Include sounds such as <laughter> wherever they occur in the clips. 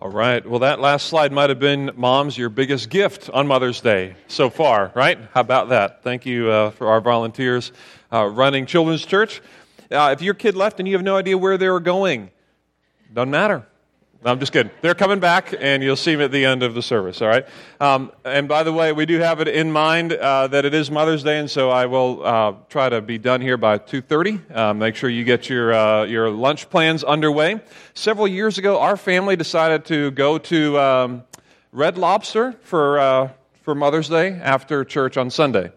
All right. Well, that last slide might have been mom's your biggest gift on Mother's Day so far, right? How about that? Thank you uh, for our volunteers uh, running Children's Church. Uh, if your kid left and you have no idea where they were going, doesn't matter. I'm just kidding. They're coming back, and you'll see them at the end of the service. All right. Um, and by the way, we do have it in mind uh, that it is Mother's Day, and so I will uh, try to be done here by 2:30. Uh, make sure you get your uh, your lunch plans underway. Several years ago, our family decided to go to um, Red Lobster for uh, for Mother's Day after church on Sunday.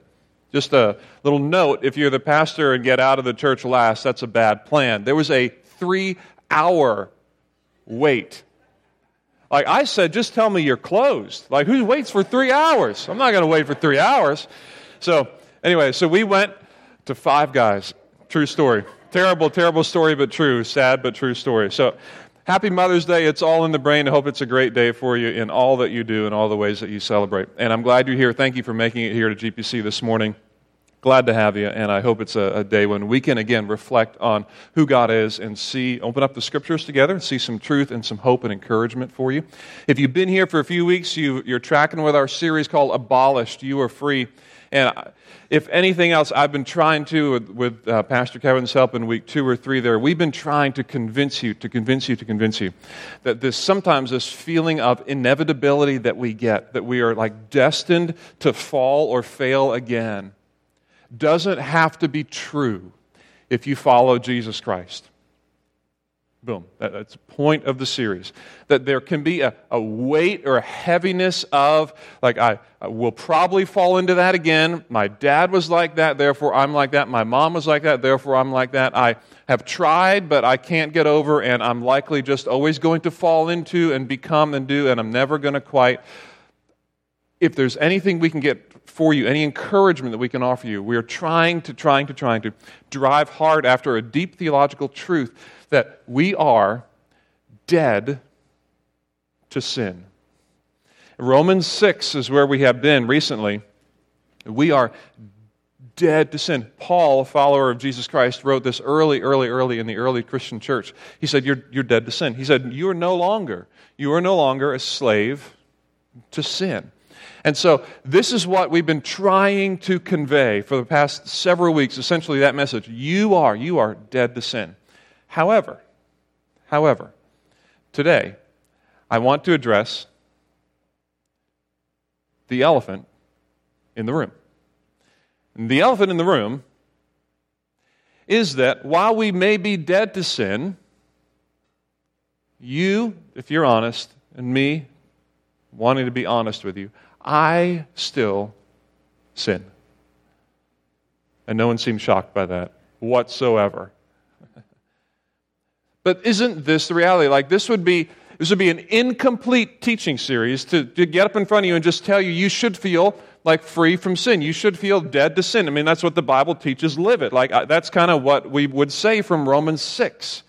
Just a little note: if you're the pastor and get out of the church last, that's a bad plan. There was a three-hour wait. Like I said, just tell me you're closed. Like who waits for three hours? I'm not going to wait for three hours. So anyway, so we went to Five Guys. True story. Terrible, terrible story, but true. Sad, but true story. So happy Mother's Day. It's all in the brain. I hope it's a great day for you in all that you do and all the ways that you celebrate. And I'm glad you're here. Thank you for making it here to GPC this morning. Glad to have you, and I hope it's a, a, day when we can again reflect on who God is and see, open up the scriptures together and see some truth and some hope and encouragement for you. If you've been here for a few weeks, you, you're tracking with our series called Abolished, You Are Free. And if anything else, I've been trying to, with, with uh, Pastor Kevin's help in week two or three there, we've been trying to convince you, to convince you, to convince you that this sometimes this feeling of inevitability that we get, that we are like destined to fall or fail again doesn't have to be true if you follow Jesus Christ. Boom. That's the point of the series. That there can be a, a weight or a heaviness of, like, I, I will probably fall into that again. My dad was like that, therefore I'm like that. My mom was like that, therefore I'm like that. I have tried, but I can't get over, and I'm likely just always going to fall into and become and do, and I'm never going to quite. If there's anything we can get for you, any encouragement that we can offer you. We are trying to, trying to, trying to drive hard after a deep theological truth that we are dead to sin. Romans 6 is where we have been recently. We are dead to sin. Paul, a follower of Jesus Christ, wrote this early, early, early in the early Christian church. He said, You're, you're dead to sin. He said, You are no longer, you are no longer a slave to sin. And so, this is what we've been trying to convey for the past several weeks essentially, that message. You are, you are dead to sin. However, however, today, I want to address the elephant in the room. And the elephant in the room is that while we may be dead to sin, you, if you're honest, and me, wanting to be honest with you, I still sin. And no one seems shocked by that whatsoever. <laughs> but isn't this the reality? Like, this would be. This would be an incomplete teaching series to, to get up in front of you and just tell you you should feel like free from sin. You should feel dead to sin. I mean, that's what the Bible teaches. Live it. Like, that's kind of what we would say from Romans 6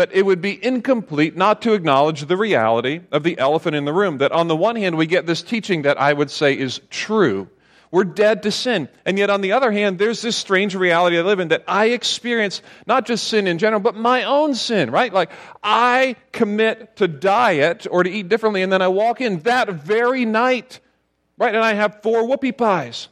but it would be incomplete not to acknowledge the reality of the elephant in the room. That on the one hand, we get this teaching that I would say is true. We're dead to sin. And yet, on the other hand, there's this strange reality I live in that I experience not just sin in general, but my own sin, right? Like, I commit to diet or to eat differently, and then I walk in that very night, right? And I have four whoopie pies.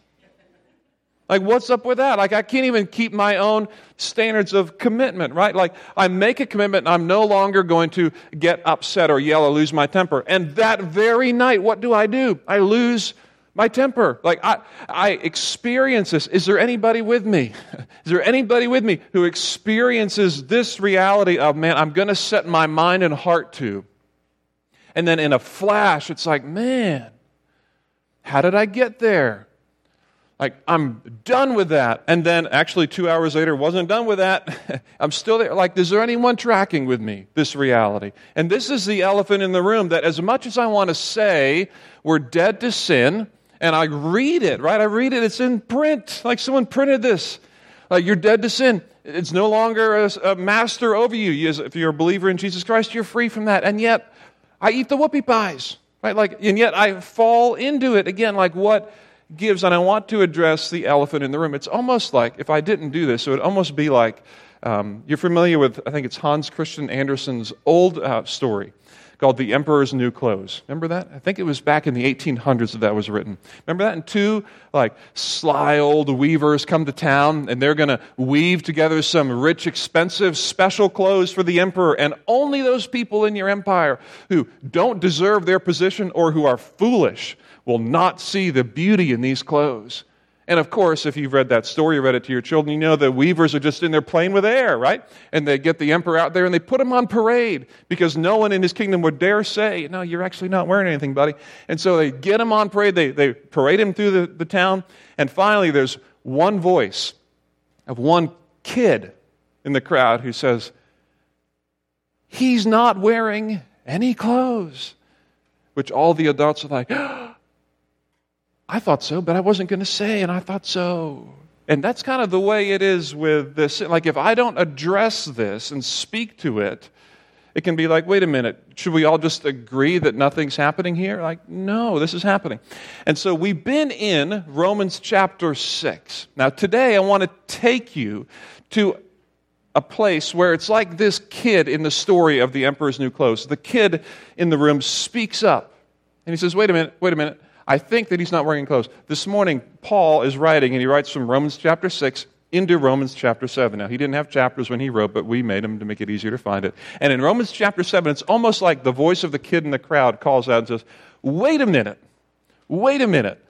Like, what's up with that? Like, I can't even keep my own standards of commitment, right? Like, I make a commitment and I'm no longer going to get upset or yell or lose my temper. And that very night, what do I do? I lose my temper. Like, I, I experience this. Is there anybody with me? <laughs> Is there anybody with me who experiences this reality of, man, I'm going to set my mind and heart to? And then in a flash, it's like, man, how did I get there? Like i'm done with that. And then actually two hours later wasn't done with that. <laughs> I'm still there. Like is there anyone tracking with me this reality? And this is the elephant in the room that as much as i want to say we're dead to sin and i read it right? I read it. It's in print. Like someone printed this. Like you're dead to sin. It's no longer a, a master over you. If you're a believer in jesus christ you're free from that. And yet i eat the whoopie pies right? Like and yet i fall into it. Again like what gives, and I want to address the elephant in the room. It's almost like, if I didn't do this, it would almost be like um, you're familiar with, I think it's Hans Christian Andersen's old uh, story called The Emperor's New Clothes. Remember that? I think it was back in the 1800s that that was written. Remember that? And two, like, sly old weavers come to town and they're going to weave together some rich, expensive, special clothes for the emperor. And only those people in your empire who don't deserve their position or who are foolish will not see the beauty in these clothes. And of course, if you've read that story, read it to your children, you know the weavers are just in there playing with air, right? And they get the emperor out there and they put him on parade because no one in his kingdom would dare say, No, you're actually not wearing anything, buddy. And so they get him on parade, they, they parade him through the, the town, and finally there's one voice of one kid in the crowd who says, He's not wearing any clothes. Which all the adults are like, <gasps> oh, I thought so, but I wasn't going to say, and I thought so. And that's kind of the way it is with this. Like, if I don't address this and speak to it, it can be like, wait a minute, should we all just agree that nothing's happening here? Like, no, this is happening. And so we've been in Romans chapter 6. Now, today I want to take you to a place where it's like this kid in the story of the Emperor's New Clothes. The kid in the room speaks up and he says, wait a minute, wait a minute. I think that he's not wearing clothes. This morning, Paul is writing, and he writes from Romans chapter 6 into Romans chapter 7. Now, he didn't have chapters when he wrote, but we made them to make it easier to find it. And in Romans chapter 7, it's almost like the voice of the kid in the crowd calls out and says, Wait a minute. Wait a minute.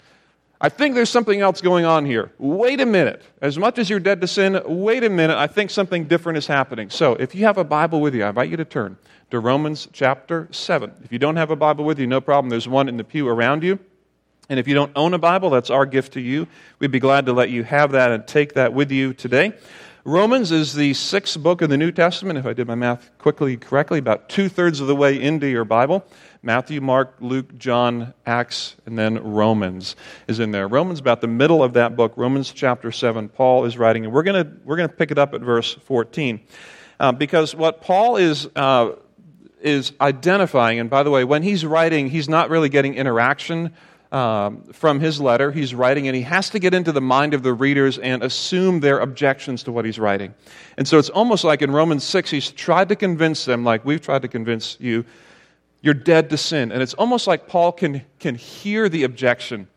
I think there's something else going on here. Wait a minute. As much as you're dead to sin, wait a minute. I think something different is happening. So, if you have a Bible with you, I invite you to turn to Romans chapter 7. If you don't have a Bible with you, no problem. There's one in the pew around you. And if you don't own a Bible, that's our gift to you. We'd be glad to let you have that and take that with you today. Romans is the sixth book of the New Testament, if I did my math quickly correctly, about two thirds of the way into your Bible. Matthew, Mark, Luke, John, Acts, and then Romans is in there. Romans, about the middle of that book, Romans chapter 7, Paul is writing, and we're going to we're gonna pick it up at verse 14. Uh, because what Paul is. Uh, is identifying, and by the way, when he's writing, he's not really getting interaction um, from his letter. He's writing, and he has to get into the mind of the readers and assume their objections to what he's writing. And so it's almost like in Romans 6, he's tried to convince them, like we've tried to convince you, you're dead to sin. And it's almost like Paul can, can hear the objection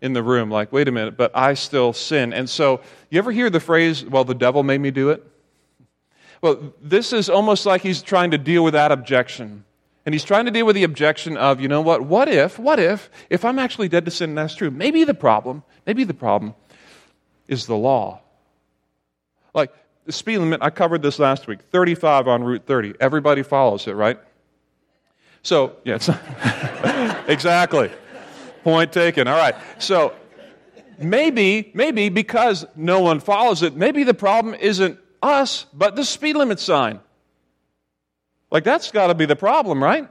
in the room, like, wait a minute, but I still sin. And so, you ever hear the phrase, well, the devil made me do it? Well, this is almost like he's trying to deal with that objection. And he's trying to deal with the objection of, you know what, what if, what if, if I'm actually dead to sin and that's true? Maybe the problem, maybe the problem is the law. Like the speed limit, I covered this last week 35 on Route 30. Everybody follows it, right? So, yeah, <laughs> exactly. Point taken. All right. So, maybe, maybe because no one follows it, maybe the problem isn't us, but the speed limit sign. Like, that's got to be the problem, right?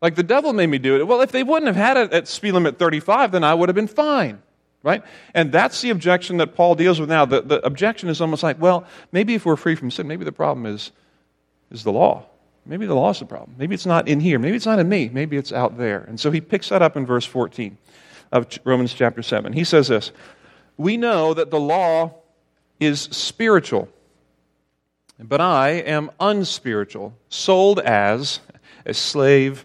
Like, the devil made me do it. Well, if they wouldn't have had it at speed limit 35, then I would have been fine, right? And that's the objection that Paul deals with now. The, the objection is almost like, well, maybe if we're free from sin, maybe the problem is, is the law. Maybe the law is the problem. Maybe it's not in here. Maybe it's not in me. Maybe it's out there. And so he picks that up in verse 14 of Romans chapter 7. He says this We know that the law is spiritual but I am unspiritual, sold as a slave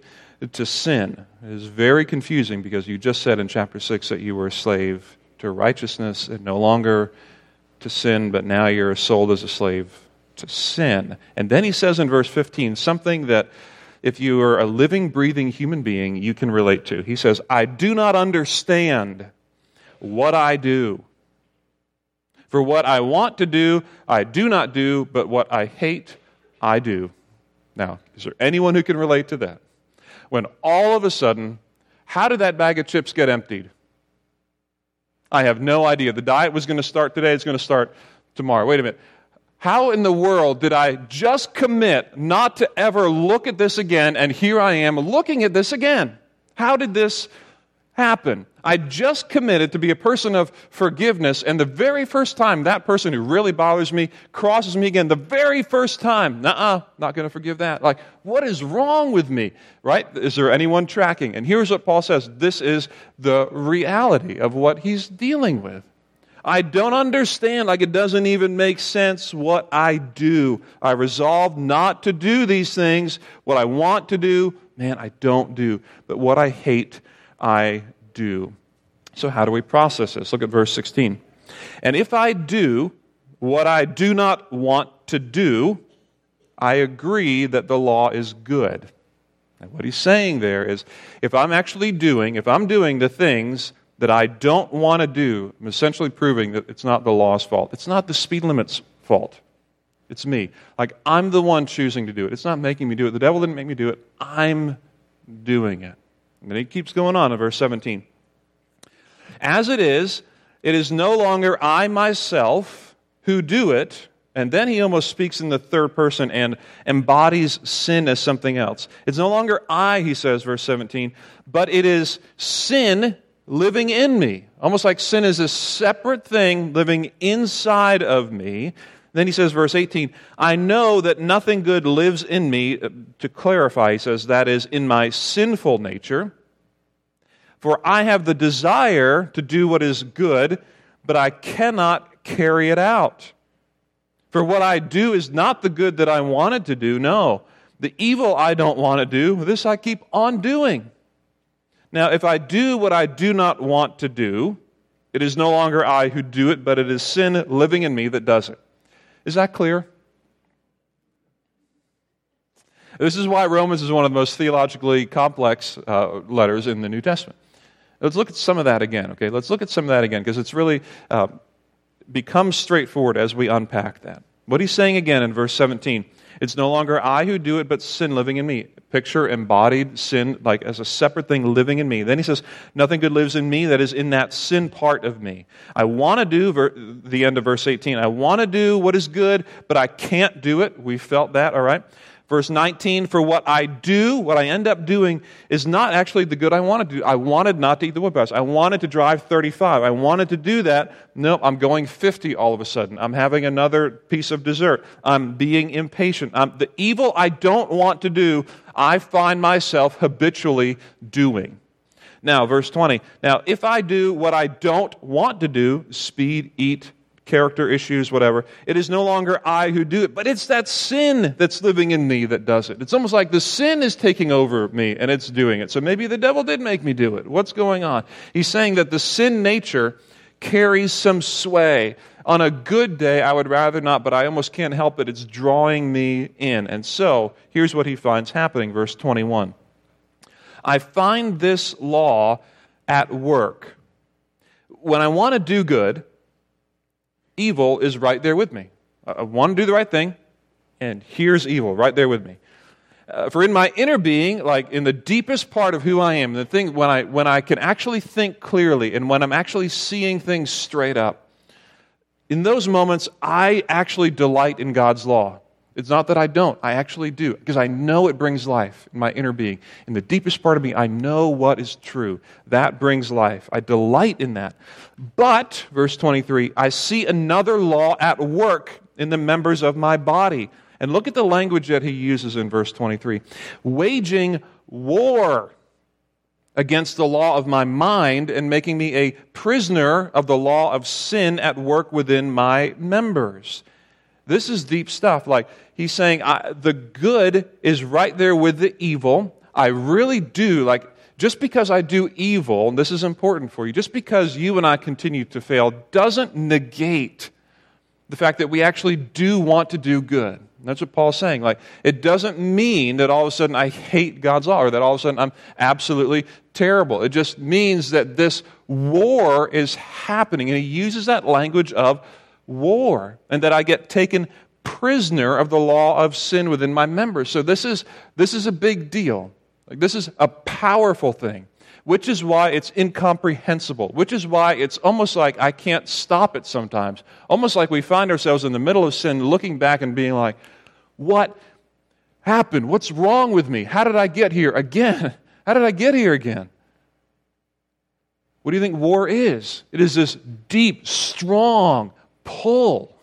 to sin. It is very confusing because you just said in chapter 6 that you were a slave to righteousness and no longer to sin, but now you're sold as a slave to sin. And then he says in verse 15 something that if you are a living, breathing human being, you can relate to. He says, I do not understand what I do. For what I want to do, I do not do, but what I hate, I do. Now, is there anyone who can relate to that? When all of a sudden, how did that bag of chips get emptied? I have no idea. The diet was going to start today, it's going to start tomorrow. Wait a minute. How in the world did I just commit not to ever look at this again, and here I am looking at this again? How did this happen? I just committed to be a person of forgiveness, and the very first time that person who really bothers me crosses me again, the very first time, nah, not going to forgive that. Like, what is wrong with me? Right? Is there anyone tracking? And here's what Paul says this is the reality of what he's dealing with. I don't understand, like it doesn't even make sense what I do. I resolve not to do these things. What I want to do, man, I don't do. But what I hate, I do. So, how do we process this? Look at verse 16. And if I do what I do not want to do, I agree that the law is good. And what he's saying there is if I'm actually doing, if I'm doing the things that I don't want to do, I'm essentially proving that it's not the law's fault. It's not the speed limit's fault. It's me. Like, I'm the one choosing to do it. It's not making me do it. The devil didn't make me do it. I'm doing it. And he keeps going on in verse 17. As it is, it is no longer I myself who do it. And then he almost speaks in the third person and embodies sin as something else. It's no longer I, he says, verse 17, but it is sin living in me. Almost like sin is a separate thing living inside of me then he says, verse 18, I know that nothing good lives in me. Uh, to clarify, he says, that is, in my sinful nature. For I have the desire to do what is good, but I cannot carry it out. For what I do is not the good that I wanted to do, no. The evil I don't want to do, this I keep on doing. Now, if I do what I do not want to do, it is no longer I who do it, but it is sin living in me that does it. Is that clear? This is why Romans is one of the most theologically complex uh, letters in the New Testament. Let's look at some of that again, okay? Let's look at some of that again because it's really uh, becomes straightforward as we unpack that. What he's saying again in verse 17 it's no longer I who do it, but sin living in me. Picture embodied sin like as a separate thing living in me. Then he says, Nothing good lives in me that is in that sin part of me. I want to do, ver- the end of verse 18, I want to do what is good, but I can't do it. We felt that, all right? Verse 19, for what I do, what I end up doing, is not actually the good I wanted to do. I wanted not to eat the wood I wanted to drive 35. I wanted to do that. No, I'm going 50 all of a sudden. I'm having another piece of dessert. I'm being impatient. I'm, the evil I don't want to do, I find myself habitually doing. Now, verse 20. Now, if I do what I don't want to do, speed, eat, character issues, whatever. It is no longer I who do it, but it's that sin that's living in me that does it. It's almost like the sin is taking over me and it's doing it. So maybe the devil did make me do it. What's going on? He's saying that the sin nature carries some sway. On a good day, I would rather not, but I almost can't help it. It's drawing me in. And so, here's what he finds happening, verse 21. I find this law at work. When I want to do good, evil is right there with me. I want to do the right thing, and here's evil right there with me. Uh, for in my inner being, like in the deepest part of who I am, the thing when I when I can actually think clearly and when I'm actually seeing things straight up, in those moments I actually delight in God's law. It's not that I don't, I actually do, because I know it brings life in my inner being. In the deepest part of me, I know what is true. That brings life. I delight in that. But, verse 23, I see another law at work in the members of my body. And look at the language that he uses in verse 23 waging war against the law of my mind and making me a prisoner of the law of sin at work within my members. This is deep stuff. Like he's saying, the good is right there with the evil. I really do, like, just because I do evil, and this is important for you, just because you and I continue to fail doesn't negate the fact that we actually do want to do good. That's what Paul's saying. Like, it doesn't mean that all of a sudden I hate God's law or that all of a sudden I'm absolutely terrible. It just means that this war is happening. And he uses that language of war and that I get taken prisoner of the law of sin within my members. So this is, this is a big deal. Like, this is a powerful thing, which is why it's incomprehensible, which is why it's almost like I can't stop it sometimes. Almost like we find ourselves in the middle of sin, looking back and being like, what happened? What's wrong with me? How did I get here again? <laughs> How did I get here again? What do you think war is? It is this deep, strong, pull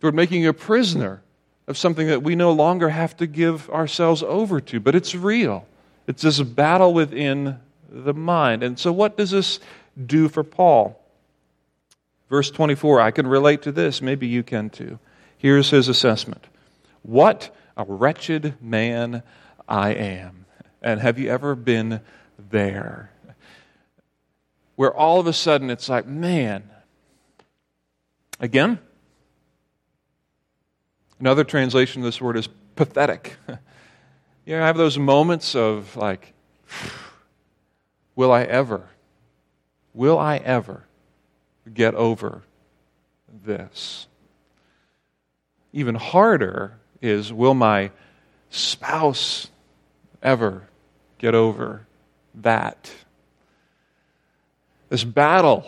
toward making you a prisoner of something that we no longer have to give ourselves over to. But it's real. It's this battle within the mind. And so, what does this do for Paul? Verse 24, I can relate to this. Maybe you can too. Here's his assessment What a wretched man I am. And have you ever been there? Where all of a sudden it's like, man, again? Another translation of this word is pathetic. <laughs> you know, I have those moments of like, <sighs> will I ever, will I ever get over this? Even harder is, will my spouse ever get over that? This battle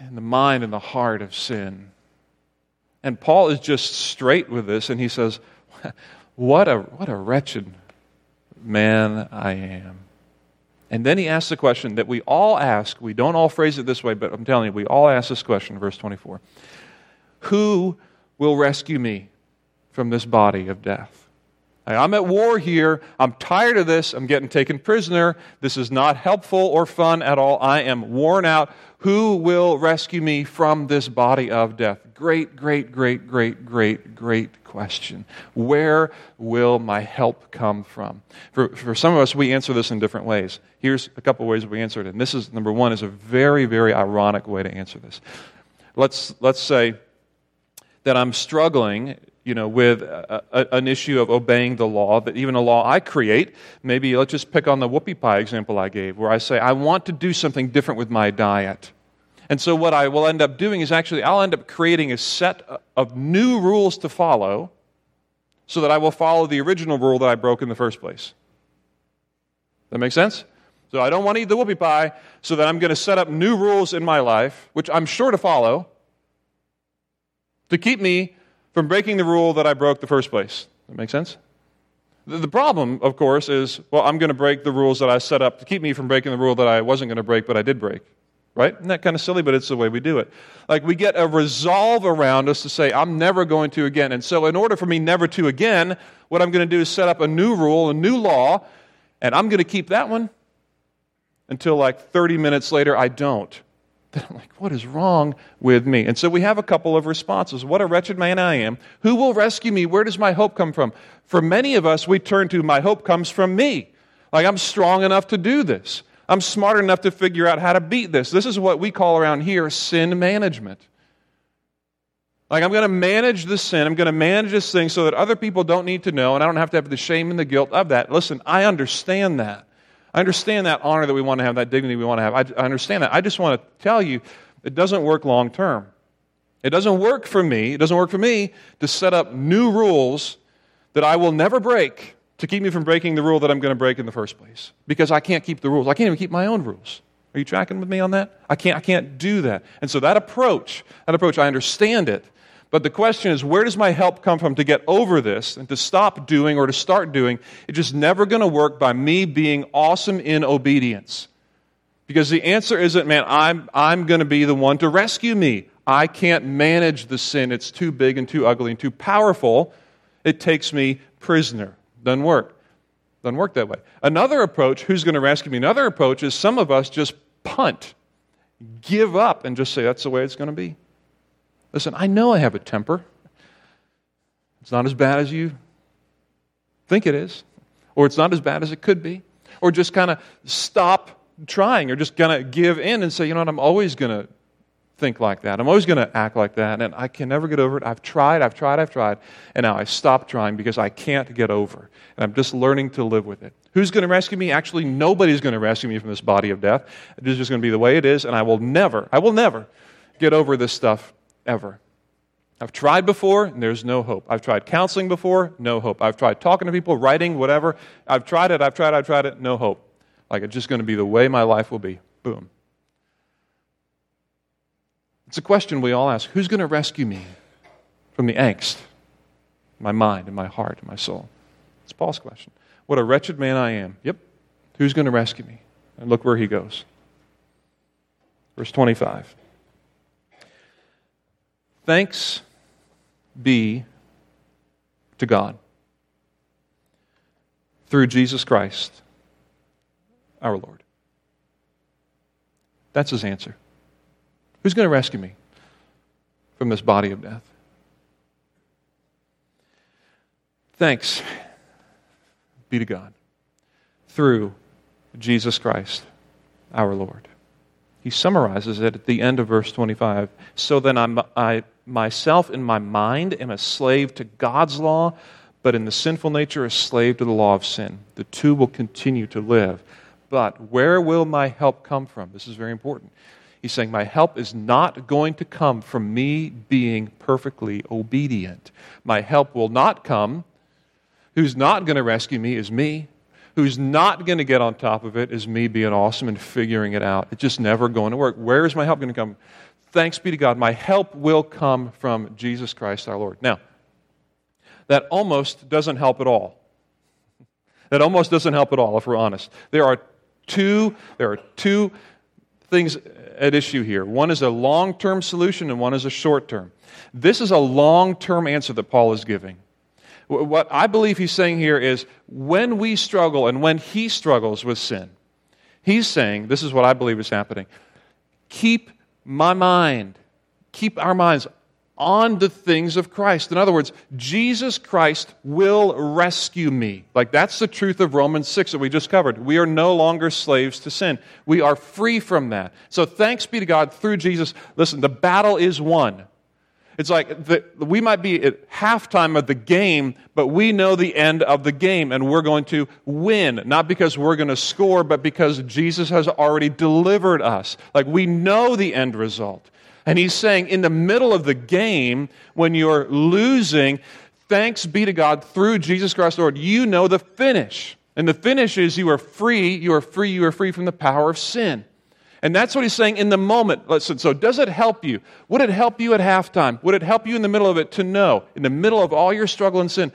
in the mind and the heart of sin. And Paul is just straight with this, and he says, What a, what a wretched man I am. And then he asks the question that we all ask. We don't all phrase it this way, but I'm telling you, we all ask this question, verse 24 Who will rescue me from this body of death? I'm at war here. I'm tired of this. I'm getting taken prisoner. This is not helpful or fun at all. I am worn out. Who will rescue me from this body of death? Great, great, great, great, great, great question. Where will my help come from? For, for some of us, we answer this in different ways. Here's a couple ways we answer it. And this is, number one, is a very, very ironic way to answer this. Let's, let's say that I'm struggling you know, with a, a, an issue of obeying the law, that even a law I create, maybe let's just pick on the whoopie pie example I gave, where I say, I want to do something different with my diet. And so what I will end up doing is actually, I'll end up creating a set of new rules to follow so that I will follow the original rule that I broke in the first place. That makes sense? So I don't want to eat the whoopie pie, so that I'm going to set up new rules in my life, which I'm sure to follow, to keep me from breaking the rule that I broke the first place. That make sense? The problem, of course, is well, I'm going to break the rules that I set up to keep me from breaking the rule that I wasn't going to break, but I did break. Right? Isn't that kind of silly? But it's the way we do it. Like we get a resolve around us to say, I'm never going to again. And so, in order for me never to again, what I'm going to do is set up a new rule, a new law, and I'm going to keep that one until like 30 minutes later, I don't. Then <laughs> I'm like, what is wrong with me? And so we have a couple of responses. What a wretched man I am. Who will rescue me? Where does my hope come from? For many of us, we turn to my hope comes from me. Like, I'm strong enough to do this. I'm smart enough to figure out how to beat this. This is what we call around here sin management. Like, I'm going to manage the sin. I'm going to manage this thing so that other people don't need to know, and I don't have to have the shame and the guilt of that. Listen, I understand that. I understand that honor that we want to have, that dignity we want to have. I, I understand that. I just want to tell you it doesn't work long term. It doesn't work for me. It doesn't work for me to set up new rules that I will never break to keep me from breaking the rule that I'm going to break in the first place. Because I can't keep the rules. I can't even keep my own rules. Are you tracking with me on that? I can't, I can't do that. And so that approach, that approach, I understand it. But the question is, where does my help come from to get over this and to stop doing or to start doing? It's just never going to work by me being awesome in obedience. Because the answer isn't, man, I'm, I'm going to be the one to rescue me. I can't manage the sin. It's too big and too ugly and too powerful. It takes me prisoner. Doesn't work. Doesn't work that way. Another approach, who's going to rescue me? Another approach is some of us just punt, give up, and just say, that's the way it's going to be. Listen, I know I have a temper. It's not as bad as you think it is, or it's not as bad as it could be, or just kind of stop trying, or just kind of give in and say, you know what, I'm always going to think like that. I'm always going to act like that, and I can never get over it. I've tried, I've tried, I've tried, and now I stop trying because I can't get over. And I'm just learning to live with it. Who's going to rescue me? Actually, nobody's going to rescue me from this body of death. It is just going to be the way it is, and I will never, I will never get over this stuff ever. I've tried before, and there's no hope. I've tried counseling before, no hope. I've tried talking to people, writing, whatever. I've tried it, I've tried it, I've tried it, no hope. Like it's just going to be the way my life will be. Boom. It's a question we all ask who's going to rescue me from the angst, my mind, and my heart, and my soul? It's Paul's question. What a wretched man I am. Yep. Who's going to rescue me? And look where he goes. Verse 25. Thanks be to God through Jesus Christ, our Lord. That's his answer. Who's going to rescue me from this body of death? Thanks be to God through Jesus Christ, our Lord. He summarizes it at the end of verse 25. So then I'm, I myself in my mind am a slave to God's law, but in the sinful nature a slave to the law of sin. The two will continue to live. But where will my help come from? This is very important. He's saying, My help is not going to come from me being perfectly obedient. My help will not come. Who's not going to rescue me is me. Who's not going to get on top of it is me being awesome and figuring it out. It's just never going to work. Where is my help going to come? Thanks be to God. My help will come from Jesus Christ our Lord. Now, that almost doesn't help at all. <laughs> That almost doesn't help at all, if we're honest. There are two, there are two things at issue here. One is a long term solution, and one is a short term. This is a long term answer that Paul is giving. What I believe he's saying here is when we struggle and when he struggles with sin, he's saying, this is what I believe is happening. Keep my mind, keep our minds on the things of Christ. In other words, Jesus Christ will rescue me. Like that's the truth of Romans 6 that we just covered. We are no longer slaves to sin. We are free from that. So thanks be to God through Jesus. Listen, the battle is won. It's like the, we might be at halftime of the game, but we know the end of the game, and we're going to win. Not because we're going to score, but because Jesus has already delivered us. Like we know the end result. And he's saying, in the middle of the game, when you're losing, thanks be to God through Jesus Christ, Lord, you know the finish. And the finish is you are free, you are free, you are free from the power of sin. And that's what he's saying in the moment. Listen, so does it help you? Would it help you at halftime? Would it help you in the middle of it to know, in the middle of all your struggle and sin,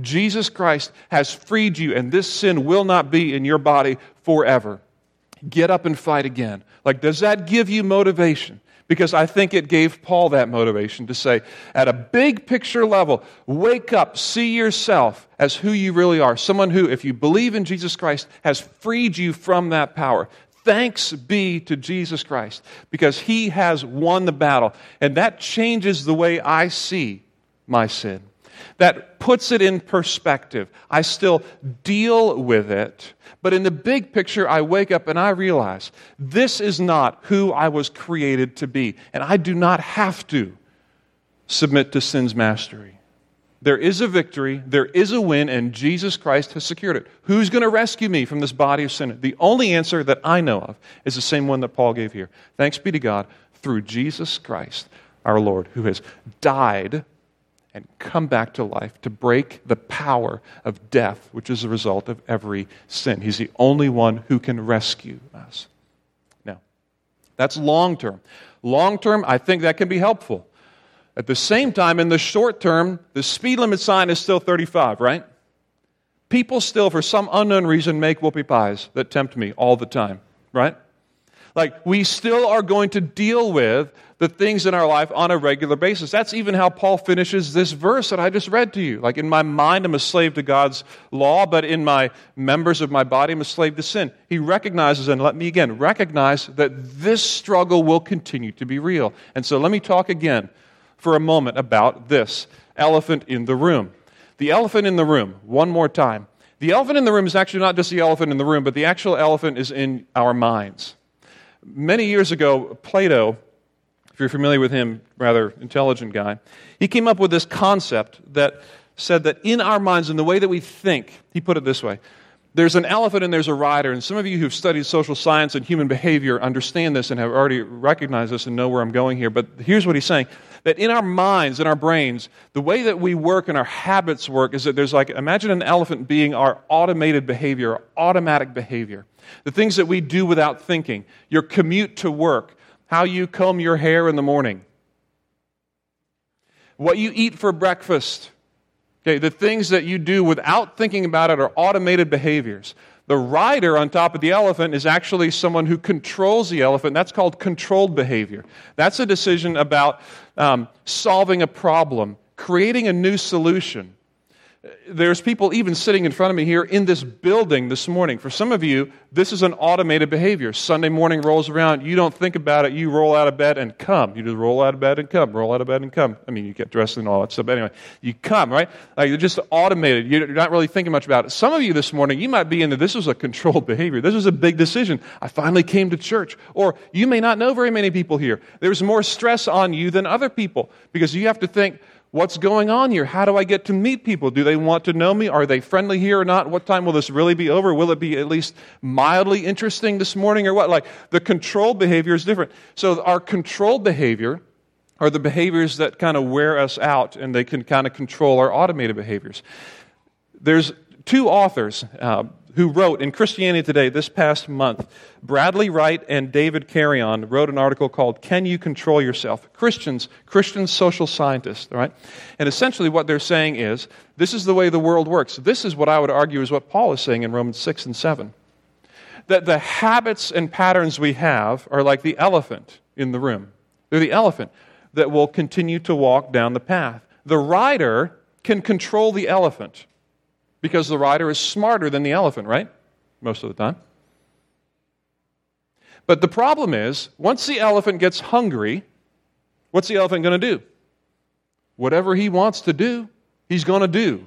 Jesus Christ has freed you, and this sin will not be in your body forever? Get up and fight again. Like, does that give you motivation? because I think it gave Paul that motivation to say, at a big picture level, wake up, see yourself as who you really are. Someone who, if you believe in Jesus Christ, has freed you from that power. Thanks be to Jesus Christ because he has won the battle. And that changes the way I see my sin. That puts it in perspective. I still deal with it but in the big picture, I wake up and I realize this is not who I was created to be. And I do not have to submit to sin's mastery. There is a victory, there is a win, and Jesus Christ has secured it. Who's going to rescue me from this body of sin? The only answer that I know of is the same one that Paul gave here. Thanks be to God through Jesus Christ, our Lord, who has died and come back to life to break the power of death, which is the result of every sin. He's the only one who can rescue us. Now, that's long term. Long term, I think that can be helpful. At the same time, in the short term, the speed limit sign is still 35, right? People still, for some unknown reason, make whoopie pies that tempt me all the time, right? Like, we still are going to deal with the things in our life on a regular basis. That's even how Paul finishes this verse that I just read to you. Like, in my mind, I'm a slave to God's law, but in my members of my body, I'm a slave to sin. He recognizes, and let me again recognize that this struggle will continue to be real. And so, let me talk again for a moment about this elephant in the room. The elephant in the room, one more time. The elephant in the room is actually not just the elephant in the room, but the actual elephant is in our minds. Many years ago, Plato, if you're familiar with him, rather intelligent guy, he came up with this concept that said that in our minds, in the way that we think, he put it this way there's an elephant and there's a rider. And some of you who've studied social science and human behavior understand this and have already recognized this and know where I'm going here. But here's what he's saying that in our minds, in our brains, the way that we work and our habits work is that there's like, imagine an elephant being our automated behavior, automatic behavior. The things that we do without thinking, your commute to work, how you comb your hair in the morning, what you eat for breakfast. Okay, the things that you do without thinking about it are automated behaviors. The rider on top of the elephant is actually someone who controls the elephant. That's called controlled behavior. That's a decision about um, solving a problem, creating a new solution. There's people even sitting in front of me here in this building this morning. For some of you, this is an automated behavior. Sunday morning rolls around, you don't think about it, you roll out of bed and come. You just roll out of bed and come, roll out of bed and come. I mean, you get dressed and all that stuff. But anyway, you come, right? Like you're just automated. You're not really thinking much about it. Some of you this morning, you might be into this was a controlled <laughs> behavior. This was a big decision. I finally came to church. Or you may not know very many people here. There's more stress on you than other people because you have to think, What's going on here? How do I get to meet people? Do they want to know me? Are they friendly here or not? What time will this really be over? Will it be at least mildly interesting this morning or what? Like the controlled behavior is different. So our controlled behavior are the behaviors that kind of wear us out and they can kind of control our automated behaviors. There's two authors, uh, who wrote in Christianity Today this past month, Bradley Wright and David Carreon wrote an article called Can You Control Yourself? Christians, Christian social scientists, right? And essentially what they're saying is this is the way the world works. This is what I would argue is what Paul is saying in Romans 6 and 7. That the habits and patterns we have are like the elephant in the room. They're the elephant that will continue to walk down the path. The rider can control the elephant because the rider is smarter than the elephant, right? Most of the time. But the problem is, once the elephant gets hungry, what's the elephant going to do? Whatever he wants to do, he's going to do,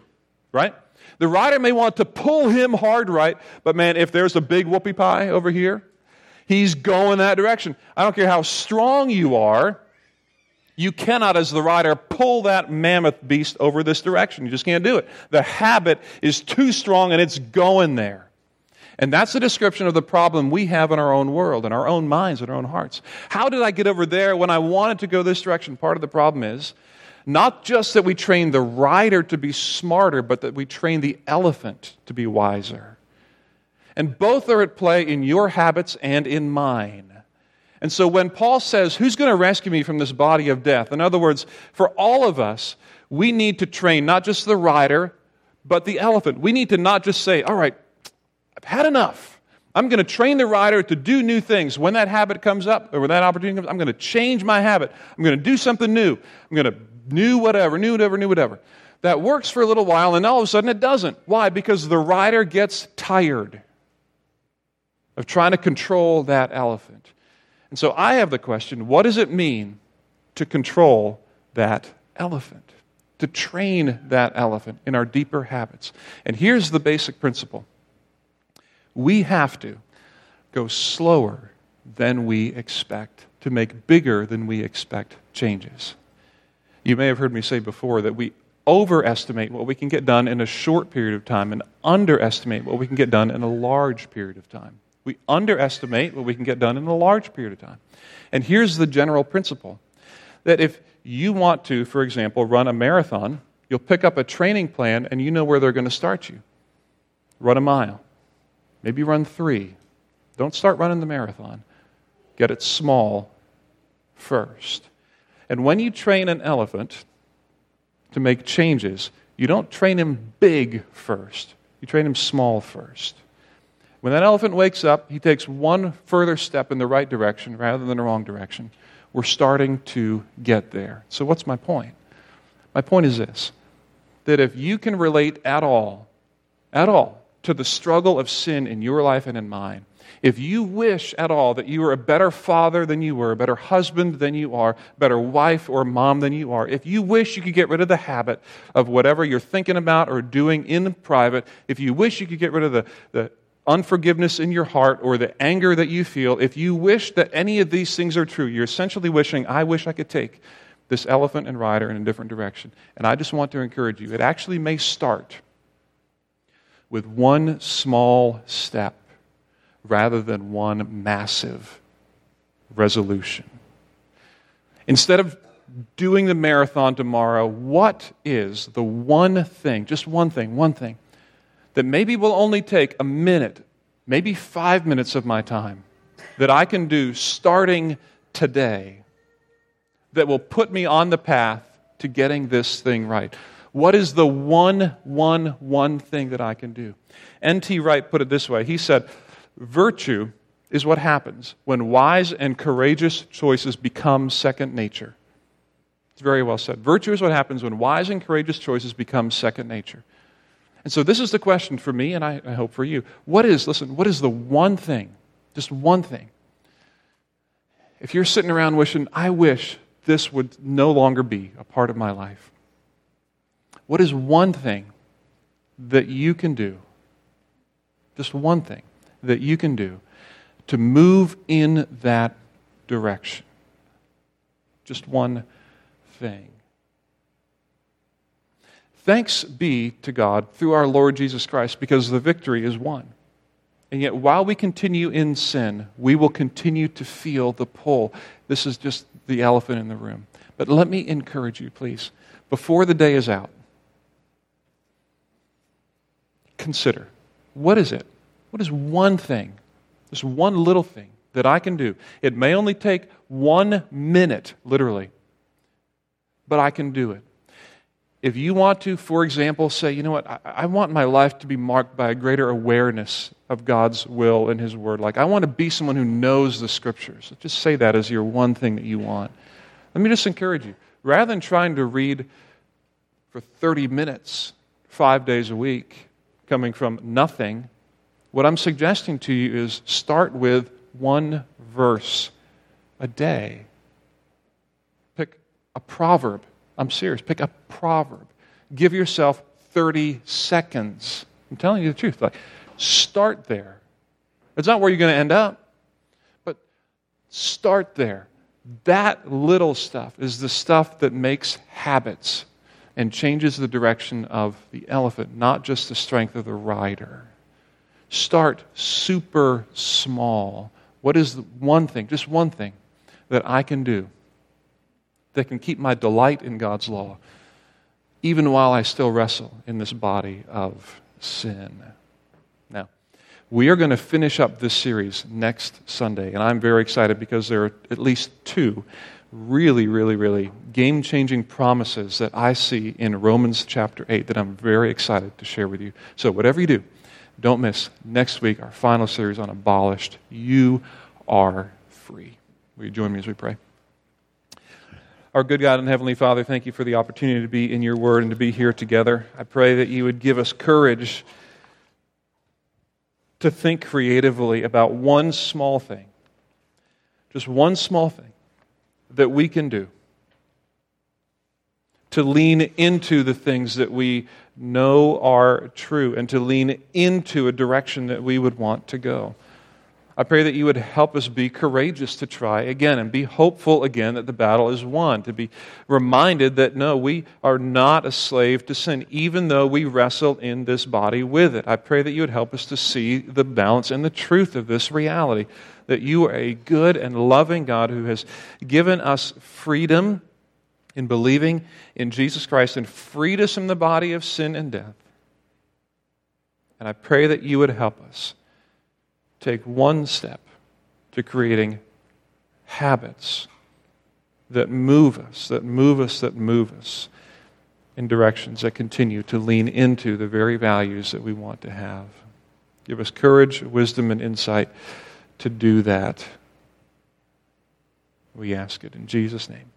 right? The rider may want to pull him hard right, but man, if there's a big whoopie pie over here, he's going that direction. I don't care how strong you are, you cannot, as the rider, pull that mammoth beast over this direction. You just can't do it. The habit is too strong and it's going there. And that's the description of the problem we have in our own world, in our own minds, in our own hearts. How did I get over there when I wanted to go this direction? Part of the problem is not just that we train the rider to be smarter, but that we train the elephant to be wiser. And both are at play in your habits and in mine. And so when Paul says, Who's going to rescue me from this body of death? In other words, for all of us, we need to train not just the rider, but the elephant. We need to not just say, All right, I've had enough. I'm going to train the rider to do new things. When that habit comes up, or when that opportunity comes, I'm going to change my habit. I'm going to do something new. I'm going to new whatever, new whatever, new whatever. That works for a little while, and all of a sudden it doesn't. Why? Because the rider gets tired of trying to control that elephant. And so I have the question what does it mean to control that elephant? To train that elephant in our deeper habits. And here's the basic principle we have to go slower than we expect to make bigger than we expect changes. You may have heard me say before that we overestimate what we can get done in a short period of time and underestimate what we can get done in a large period of time. We underestimate what we can get done in a large period of time. And here's the general principle that if you want to, for example, run a marathon, you'll pick up a training plan and you know where they're going to start you. Run a mile, maybe run three. Don't start running the marathon. Get it small first. And when you train an elephant to make changes, you don't train him big first, you train him small first. When that elephant wakes up, he takes one further step in the right direction rather than the wrong direction. We're starting to get there. So, what's my point? My point is this that if you can relate at all, at all, to the struggle of sin in your life and in mine, if you wish at all that you were a better father than you were, a better husband than you are, better wife or mom than you are, if you wish you could get rid of the habit of whatever you're thinking about or doing in private, if you wish you could get rid of the, the unforgiveness in your heart or the anger that you feel, if you wish that any of these things are true, you're essentially wishing, I wish I could take this elephant and rider in a different direction. And I just want to encourage you, it actually may start with one small step rather than one massive resolution. Instead of doing the marathon tomorrow, what is the one thing, just one thing, one thing, that maybe will only take a minute, maybe five minutes of my time that I can do starting today that will put me on the path to getting this thing right. What is the one, one, one thing that I can do? N.T. Wright put it this way He said, Virtue is what happens when wise and courageous choices become second nature. It's very well said. Virtue is what happens when wise and courageous choices become second nature. And so this is the question for me, and I, I hope for you. What is, listen, what is the one thing, just one thing? If you're sitting around wishing, I wish this would no longer be a part of my life, what is one thing that you can do? Just one thing that you can do to move in that direction. Just one thing. Thanks be to God through our Lord Jesus Christ because the victory is won. And yet, while we continue in sin, we will continue to feel the pull. This is just the elephant in the room. But let me encourage you, please, before the day is out, consider what is it? What is one thing, just one little thing that I can do? It may only take one minute, literally, but I can do it if you want to, for example, say, you know what, I, I, want my life to be marked by a greater awareness of God's will and His Word. Like, I want to be someone who knows the Scriptures. Just say that as your one thing that you want. Let me just encourage you. Rather than trying to read for 30 minutes, five days a week, coming from nothing, what I'm suggesting to you is start with one verse a day. Pick a proverb I'm serious. Pick a proverb. Give yourself 30 seconds. I'm telling you the truth. Like, start there. It's not where you're going to end up, but start there. That little stuff is the stuff that makes habits and changes the direction of the elephant, not just the strength of the rider. Start super small. What is the one thing, just one thing, that I can do that can keep my delight in God's law, even while I still wrestle in this body of sin. Now, we are going to finish up this series next Sunday, and I'm very excited because there are at least two really, really, really game changing promises that I see in Romans chapter 8 that I'm very excited to share with you. So, whatever you do, don't miss next week our final series on abolished. You are free. Will you join me as we pray? Our good God and Heavenly Father, thank you for the opportunity to be in your word and to be here together. I pray that you would give us courage to think creatively about one small thing, just one small thing that we can do to lean into the things that we know are true and to lean into a direction that we would want to go. I pray that you would help us be courageous to try again and be hopeful again that the battle is won, to be reminded that no, we are not a slave to sin, even though we wrestle in this body with it. I pray that you would help us to see the balance and the truth of this reality, that you are a good and loving God who has given us freedom in believing in Jesus Christ and freed us from the body of sin and death. And I pray that you would help us take one step to creating habits that move us, that move us, that move us in directions that continue to lean into the very values that we want to have. Give us courage, wisdom, and insight to do that. We ask it in Jesus' name.